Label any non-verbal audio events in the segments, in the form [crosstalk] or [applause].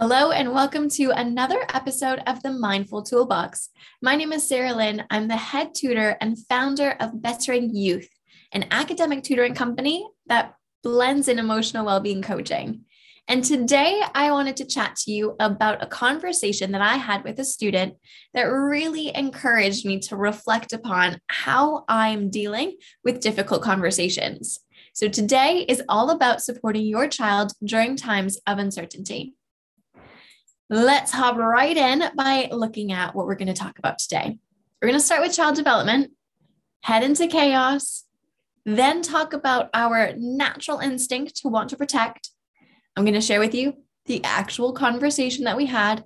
Hello, and welcome to another episode of the Mindful Toolbox. My name is Sarah Lynn. I'm the head tutor and founder of Bettering Youth, an academic tutoring company that blends in emotional well-being coaching. And today I wanted to chat to you about a conversation that I had with a student that really encouraged me to reflect upon how I'm dealing with difficult conversations. So today is all about supporting your child during times of uncertainty. Let's hop right in by looking at what we're going to talk about today. We're going to start with child development, head into chaos, then talk about our natural instinct to want to protect. I'm going to share with you the actual conversation that we had.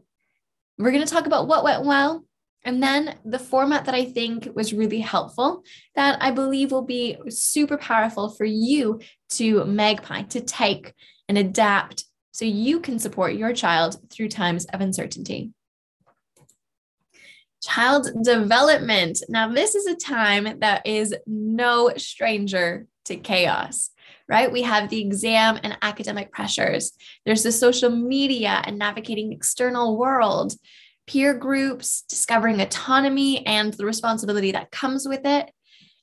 We're going to talk about what went well, and then the format that I think was really helpful, that I believe will be super powerful for you to magpie, to take and adapt so you can support your child through times of uncertainty. Child development. Now, this is a time that is no stranger to chaos, right? We have the exam and academic pressures. There's the social media and navigating external world, peer groups, discovering autonomy and the responsibility that comes with it.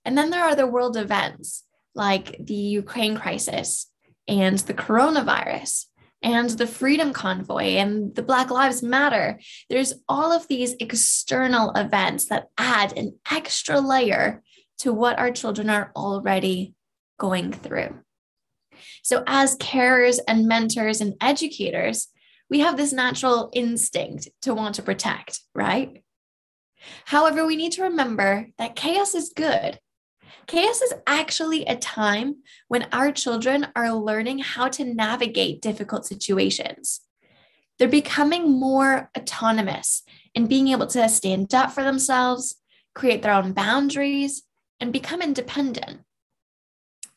And then there are the world events like the Ukraine crisis and the coronavirus and the Freedom Convoy and the Black Lives Matter. There's all of these external events that add an extra layer to what our children are already going through. So, as carers and mentors and educators, we have this natural instinct to want to protect, right? However, we need to remember that chaos is good Chaos is actually a time when our children are learning how to navigate difficult situations. They're becoming more autonomous and being able to stand up for themselves, create their own boundaries, and become independent.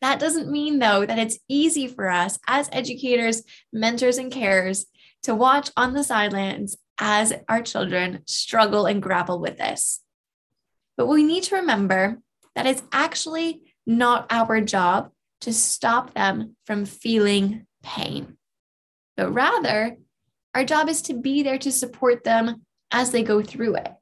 That doesn't mean, though, that it's easy for us as educators, mentors, and carers to watch on the sidelines as our children struggle and grapple with this. But we need to remember that it's actually not our job to stop them from feeling pain, but rather, our job is to be there to support them as they go through it.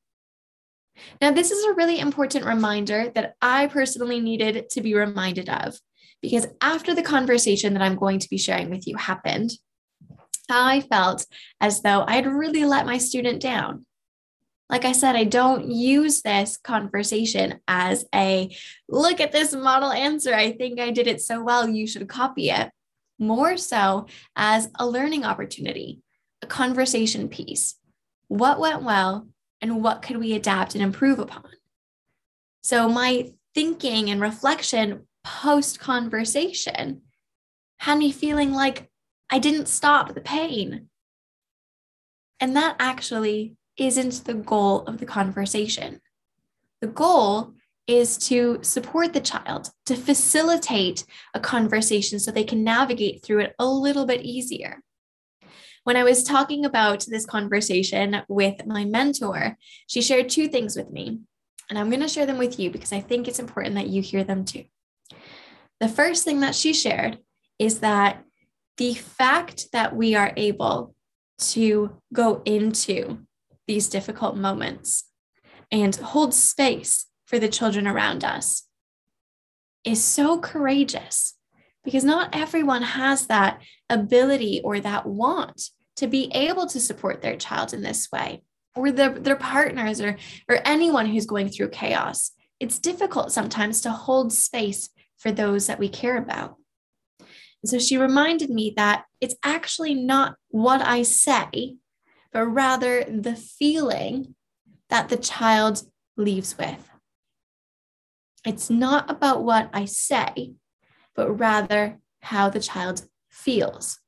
Now, this is a really important reminder that I personally needed to be reminded of because after the conversation that I'm going to be sharing with you happened, I felt as though I'd really let my student down like I said, I don't use this conversation as a look at this model answer. I think I did it so well, you should copy it. More so as a learning opportunity, a conversation piece. What went well and what could we adapt and improve upon? So, my thinking and reflection post conversation had me feeling like I didn't stop the pain. And that actually isn't the goal of the conversation. The goal is to support the child, to facilitate a conversation so they can navigate through it a little bit easier. When I was talking about this conversation with my mentor, she shared two things with me, and I'm going to share them with you because I think it's important that you hear them too. The first thing that she shared is that the fact that we are able to go into these difficult moments and hold space for the children around us is so courageous because not everyone has that ability or that want to be able to support their child in this way or their, their partners or, or anyone who's going through chaos. It's difficult sometimes to hold space for those that we care about. And so she reminded me that it's actually not what I say but rather the feeling that the child leaves with. It's not about what I say, but rather how the child feels.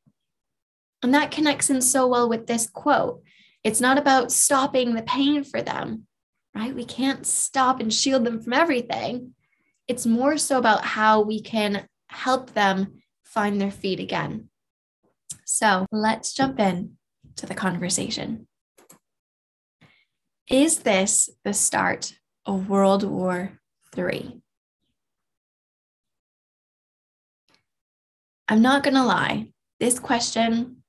And that connects in so well with this quote. It's not about stopping the pain for them, right? We can't stop and shield them from everything. It's more so about how we can help them find their feet again. So let's jump in to the conversation. Is this the start of World War III? I'm not going to lie, this question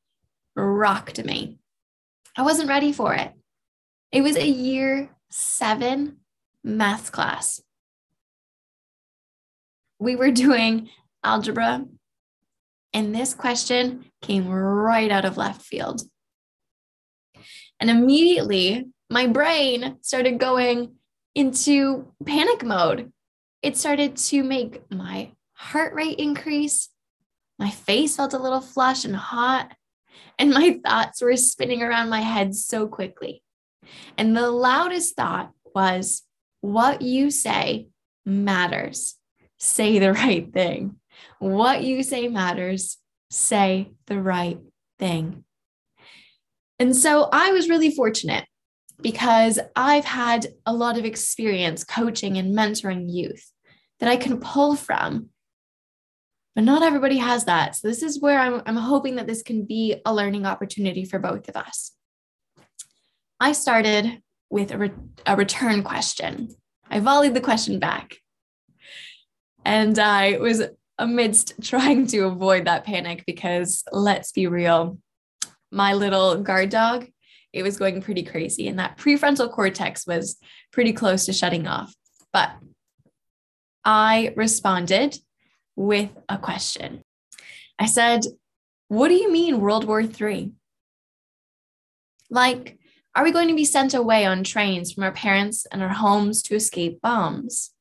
rocked me I wasn't ready for it. It was a year seven math class. We were doing algebra, and this question came right out of left field. And immediately, my brain started going into panic mode. It started to make my heart rate increase. My face felt a little flush and hot, and my thoughts were spinning around my head so quickly. And the loudest thought was, What you say matters. Say the right thing. What you say matters. Say the right thing. And so I was really fortunate because I've had a lot of experience coaching and mentoring youth that I can pull from. But not everybody has that. So, this is where I'm, I'm hoping that this can be a learning opportunity for both of us. I started with a, re- a return question. I volleyed the question back. And I was amidst trying to avoid that panic because let's be real, my little guard dog, it was going pretty crazy. And that prefrontal cortex was pretty close to shutting off. But I responded with a question. I said, What do you mean, World War III? Like, are we going to be sent away on trains from our parents and our homes to escape bombs?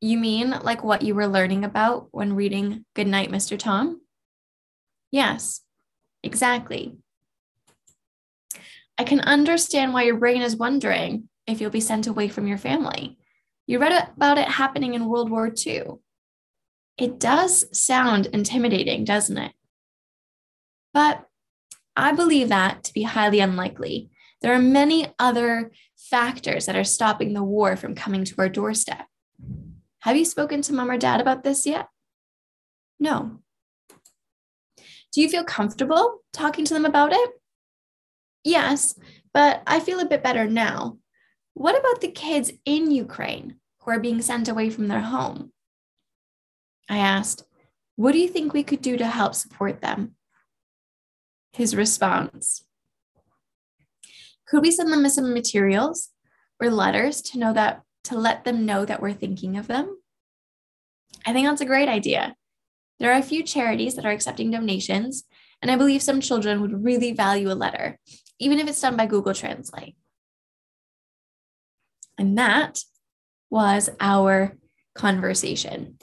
You mean like what you were learning about when reading Goodnight, Mr. Tom? Yes, exactly. I can understand why your brain is wondering if you'll be sent away from your family. You read about it happening in World War II. It does sound intimidating, doesn't it? But I believe that to be highly unlikely. There are many other factors that are stopping the war from coming to our doorstep. Have you spoken to mom or dad about this yet? No. Do you feel comfortable talking to them about it? Yes, but I feel a bit better now. What about the kids in Ukraine who are being sent away from their home? I asked, What do you think we could do to help support them? His response Could we send them some materials or letters to know that to let them know that we're thinking of them? I think that's a great idea. There are a few charities that are accepting donations, and I believe some children would really value a letter even if it's done by Google Translate. And that was our conversation.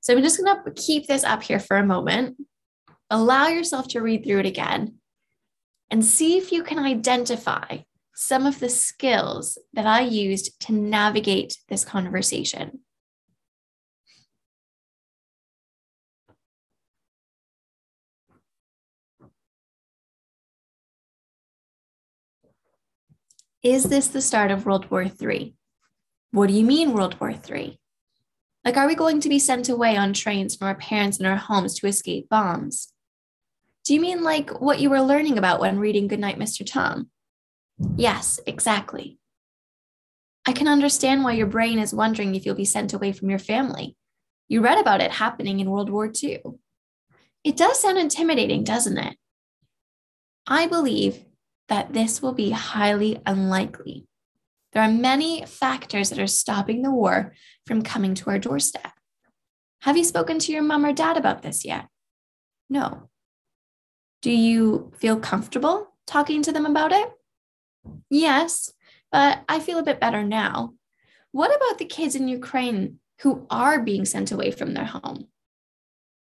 So I'm just going to keep this up here for a moment. Allow yourself to read through it again and see if you can identify some of the skills that I used to navigate this conversation. Is this the start of World War III? What do you mean, World War III? Like, are we going to be sent away on trains from our parents and our homes to escape bombs? Do you mean like what you were learning about when reading Goodnight, Mr. Tom? Yes, exactly. I can understand why your brain is wondering if you'll be sent away from your family. You read about it happening in World War II. It does sound intimidating, doesn't it? I believe that this will be highly unlikely. There are many factors that are stopping the war from coming to our doorstep. Have you spoken to your mom or dad about this yet? No. Do you feel comfortable talking to them about it? Yes, but I feel a bit better now. What about the kids in Ukraine who are being sent away from their home?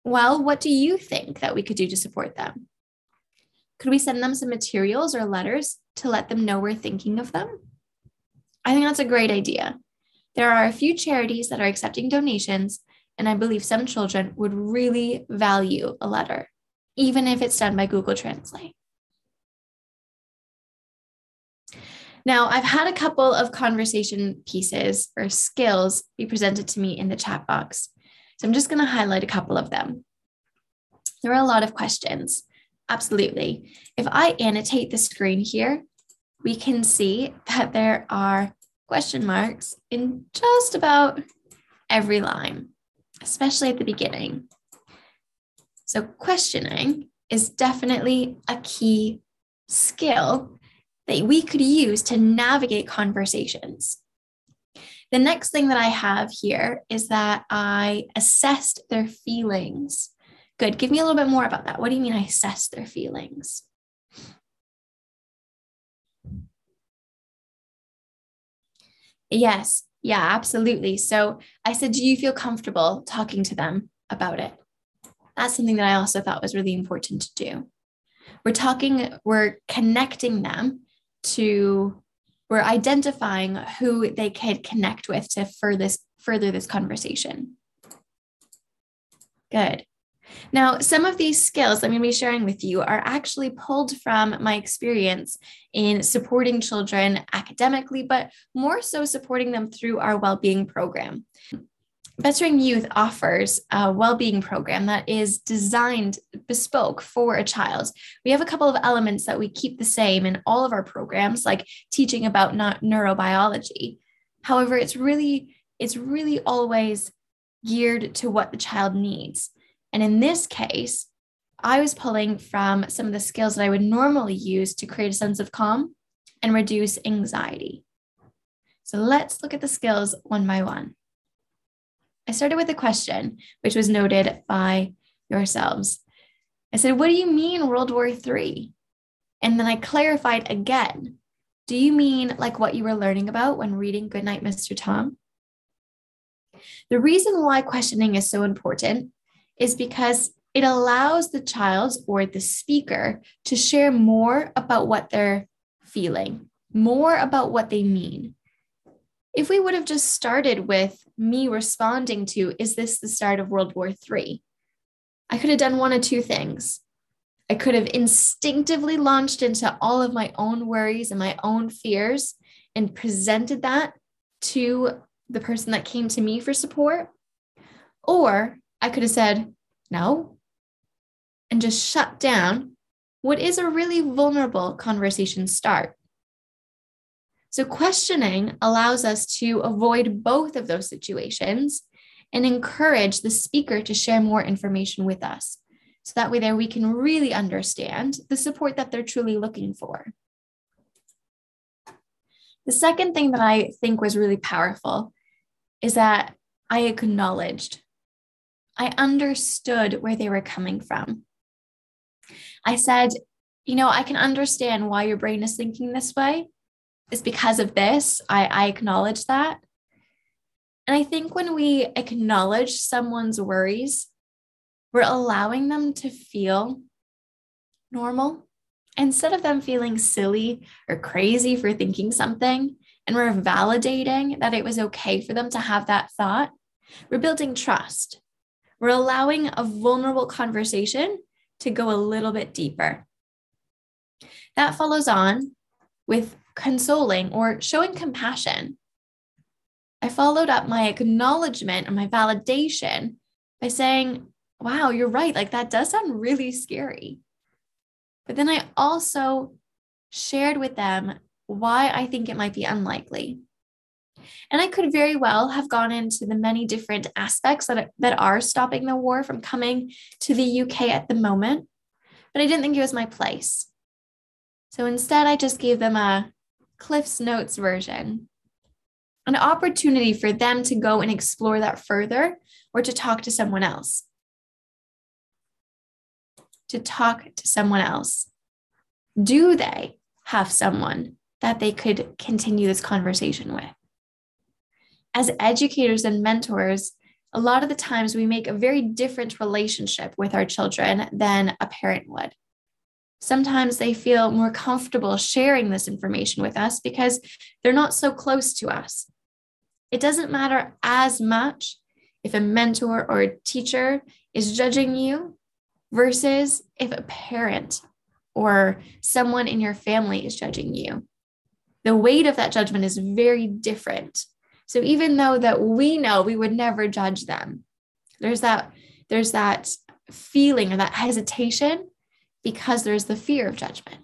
Well, what do you think that we could do to support them? Could we send them some materials or letters to let them know we're thinking of them? I think that's a great idea. There are a few charities that are accepting donations, and I believe some children would really value a letter, even if it's done by Google Translate. Now, I've had a couple of conversation pieces or skills be presented to me in the chat box. So I'm just going to highlight a couple of them. There are a lot of questions. Absolutely. If I annotate the screen here, we can see that there are question marks in just about every line, especially at the beginning. So questioning is definitely a key skill that we could use to navigate conversations. The next thing that I have here is that I assessed their feelings. Good. Give me a little bit more about that. What do you mean I assess their feelings? Yes. Yeah, absolutely. So I said, Do you feel comfortable talking to them about it? That's something that I also thought was really important to do. We're talking, we're connecting them to we're identifying who they could connect with to further this, further this conversation. Good. Now, some of these skills I'm going to be sharing with you are actually pulled from my experience in supporting children academically, but more so supporting them through our well-being program. Bettering Youth offers a well-being program that is designed bespoke for a child. We have a couple of elements that we keep the same in all of our programs, like teaching about neurobiology. However, it's really it's really always geared to what the child needs. And in this case, I was pulling from some of the skills that I would normally use to create a sense of calm and reduce anxiety. So let's look at the skills one by one. I started with a question, which was noted by yourselves. I said, What do you mean World War III? And then I clarified again. Do you mean like what you were learning about when reading Goodnight, Mr. Tom? The reason why questioning is so important is because it allows the child or the speaker to share more about what they're feeling, more about what they mean. If we would have just started with me responding to, is this the start of World War III? I could have done one of two things. I could have instinctively launched into all of my own worries and my own fears and presented that to the person that came to me for support. Or I could have said, no, and just shut down what is a really vulnerable conversation start. So, questioning allows us to avoid both of those situations and encourage the speaker to share more information with us. So that way, there we can really understand the support that they're truly looking for. The second thing that I think was really powerful is that I acknowledged, I understood where they were coming from. I said, you know, I can understand why your brain is thinking this way It's because of this. I, I acknowledge that. And I think when we acknowledge someone's worries, we're allowing them to feel normal instead of them feeling silly or crazy for thinking something. And we're validating that it was okay for them to have that thought. We're building trust. We're allowing a vulnerable conversation to go a little bit deeper. That follows on with consoling or showing compassion. I followed up my acknowledgement and my validation by saying, wow, you're right. Like that does sound really scary. But then I also shared with them why I think it might be unlikely. And I could very well have gone into the many different aspects that, that are stopping the war from coming to the UK at the moment, but I didn't think it was my place. So instead, I just gave them a Cliff's Notes version. An opportunity for them to go and explore that further or to talk to someone else. To talk to someone else. Do they have someone that they could continue this conversation with? As educators and mentors, a lot of the times we make a very different relationship with our children than a parent would. Sometimes they feel more comfortable sharing this information with us because they're not so close to us. It doesn't matter as much if a mentor or a teacher is judging you versus if a parent or someone in your family is judging you. The weight of that judgment is very different. So even though that we know we would never judge them, there's that there's that feeling or that hesitation because there's the fear of judgment.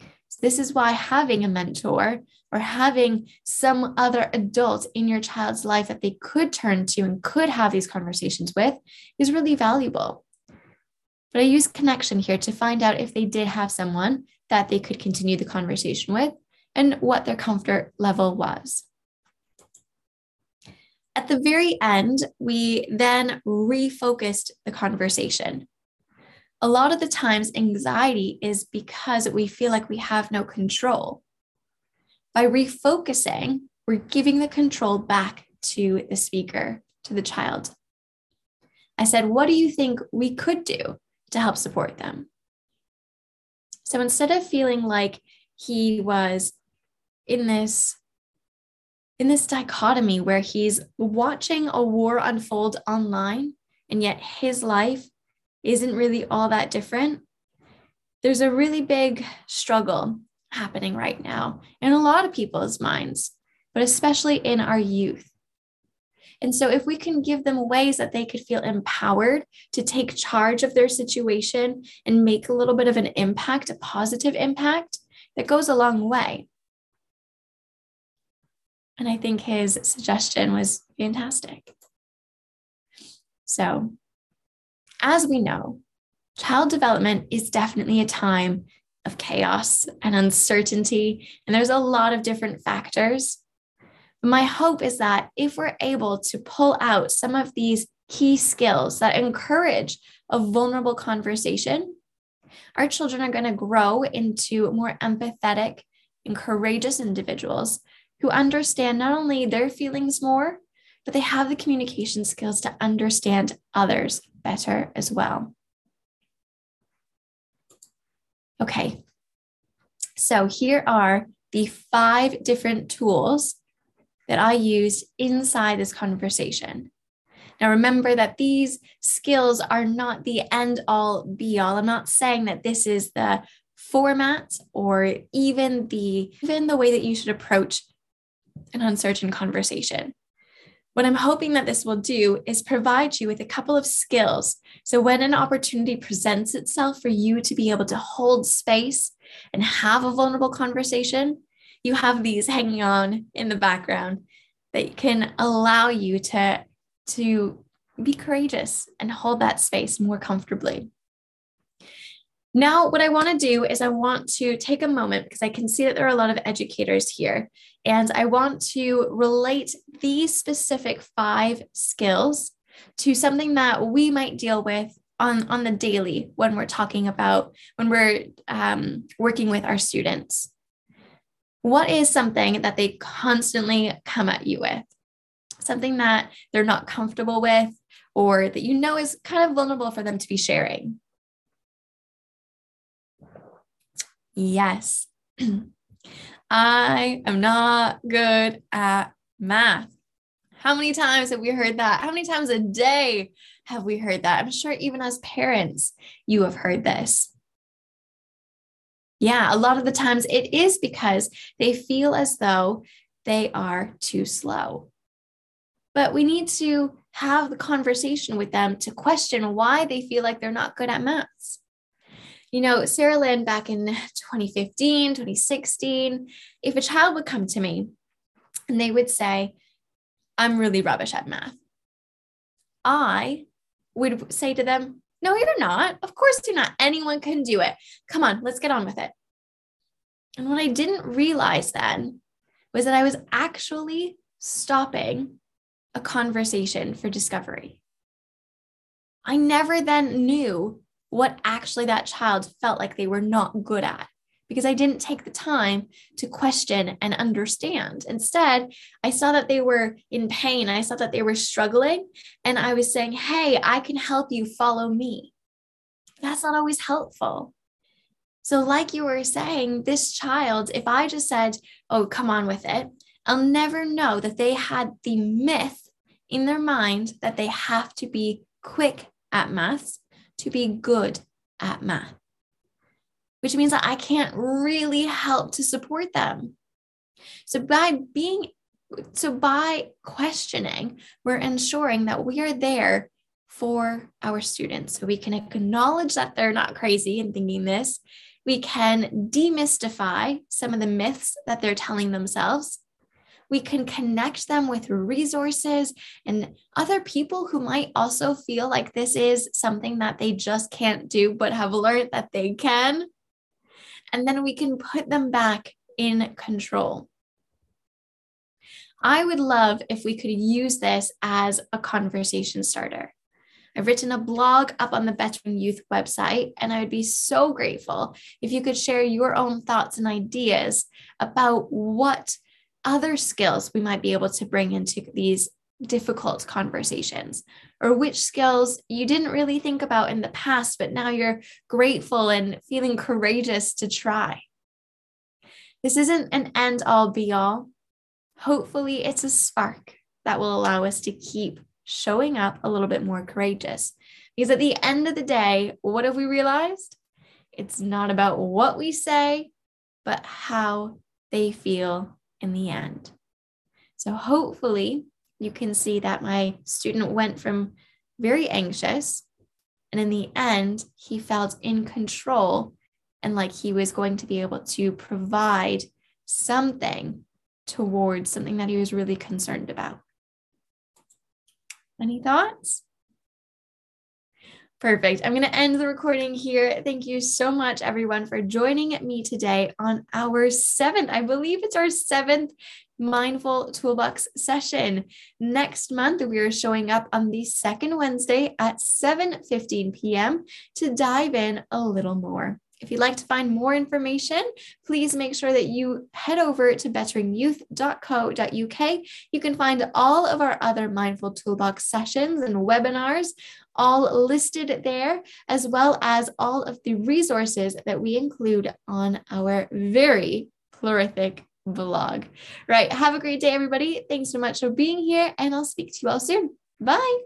So this is why having a mentor or having some other adult in your child's life that they could turn to and could have these conversations with is really valuable. But I use connection here to find out if they did have someone that they could continue the conversation with and what their comfort level was. At the very end, we then refocused the conversation. A lot of the times, anxiety is because we feel like we have no control. By refocusing, we're giving the control back to the speaker, to the child. I said, What do you think we could do to help support them? So instead of feeling like he was in this in this dichotomy where he's watching a war unfold online and yet his life isn't really all that different there's a really big struggle happening right now in a lot of people's minds but especially in our youth and so, if we can give them ways that they could feel empowered to take charge of their situation and make a little bit of an impact, a positive impact, that goes a long way. And I think his suggestion was fantastic. So, as we know, child development is definitely a time of chaos and uncertainty. And there's a lot of different factors my hope is that if we're able to pull out some of these key skills that encourage a vulnerable conversation, our children are going to grow into more empathetic and courageous individuals who understand not only their feelings more, but they have the communication skills to understand others better as well. Okay, so here are the five different tools that I used inside this conversation. Now, remember that these skills are not the end all be all. I'm not saying that this is the format or even the even the way that you should approach an uncertain conversation. What I'm hoping that this will do is provide you with a couple of skills. So, when an opportunity presents itself for you to be able to hold space and have a vulnerable conversation, you have these hanging on in the background that can allow you to, to be courageous and hold that space more comfortably. Now, what I want to do is I want to take a moment because I can see that there are a lot of educators here, and I want to relate these specific five skills to something that we might deal with on, on the daily when we're talking about when we're um, working with our students. What is something that they constantly come at you with? Something that they're not comfortable with or that you know is kind of vulnerable for them to be sharing? Yes. [clears throat] I am not good at math. How many times have we heard that? How many times a day have we heard that? I'm sure even as parents, you have heard this. Yeah, a lot of the times it is because they feel as though they are too slow. But we need to have the conversation with them to question why they feel like they're not good at maths. You know, Sarah Lynn back in 2015, 2016, if a child would come to me and they would say, I'm really rubbish at math, I would say to them, no, you're not. Of course you're not. Anyone can do it. Come on, let's get on with it. And what I didn't realize then was that I was actually stopping a conversation for discovery. I never then knew what actually that child felt like they were not good at because I didn't take the time to question and understand. Instead, I saw that they were in pain. I saw that they were struggling. And I was saying, Hey, I can help you follow me. That's not always helpful. So, like you were saying, this child, if I just said, Oh, come on with it, I'll never know that they had the myth in their mind that they have to be quick at maths to be good at math which means that I can't really help to support them. So by being so by questioning, we're ensuring that we are there for our students. So we can acknowledge that they're not crazy in thinking this. We can demystify some of the myths that they're telling themselves. We can connect them with resources and other people who might also feel like this is something that they just can't do, but have learned that they can. and then we can put them back in control. I would love if we could use this as a conversation starter. I've written a blog up on the Bettering Youth website, and I would be so grateful if you could share your own thoughts and ideas about what other skills we might be able to bring into these difficult conversations, or which skills you didn't really think about in the past, but now you're grateful and feeling courageous to try. This isn't an end all be all. Hopefully, it's a spark that will allow us to keep showing up a little bit more courageous. Because at the end of the day, what have we realized? It's not about what we say, but how they feel in the end. So hopefully, you can see that my student went from very anxious, and in the end, he felt in control and like he was going to be able to provide something towards something that he was really concerned about. Any thoughts? Perfect. I'm going to end the recording here. Thank you so much, everyone, for joining me today on our seventh, I believe it's our seventh Mindful Toolbox session. Next month, we are showing up on the second Wednesday at 7 15 p.m. to dive in a little more. If you'd like to find more information, please make sure that you head over to betteringyouth.co.uk. You can find all of our other Mindful Toolbox sessions and webinars all listed there, as well as all of the resources that we include on our very plurific blog. Right. Have a great day, everybody. Thanks so much for being here, and I'll speak to you all soon. Bye.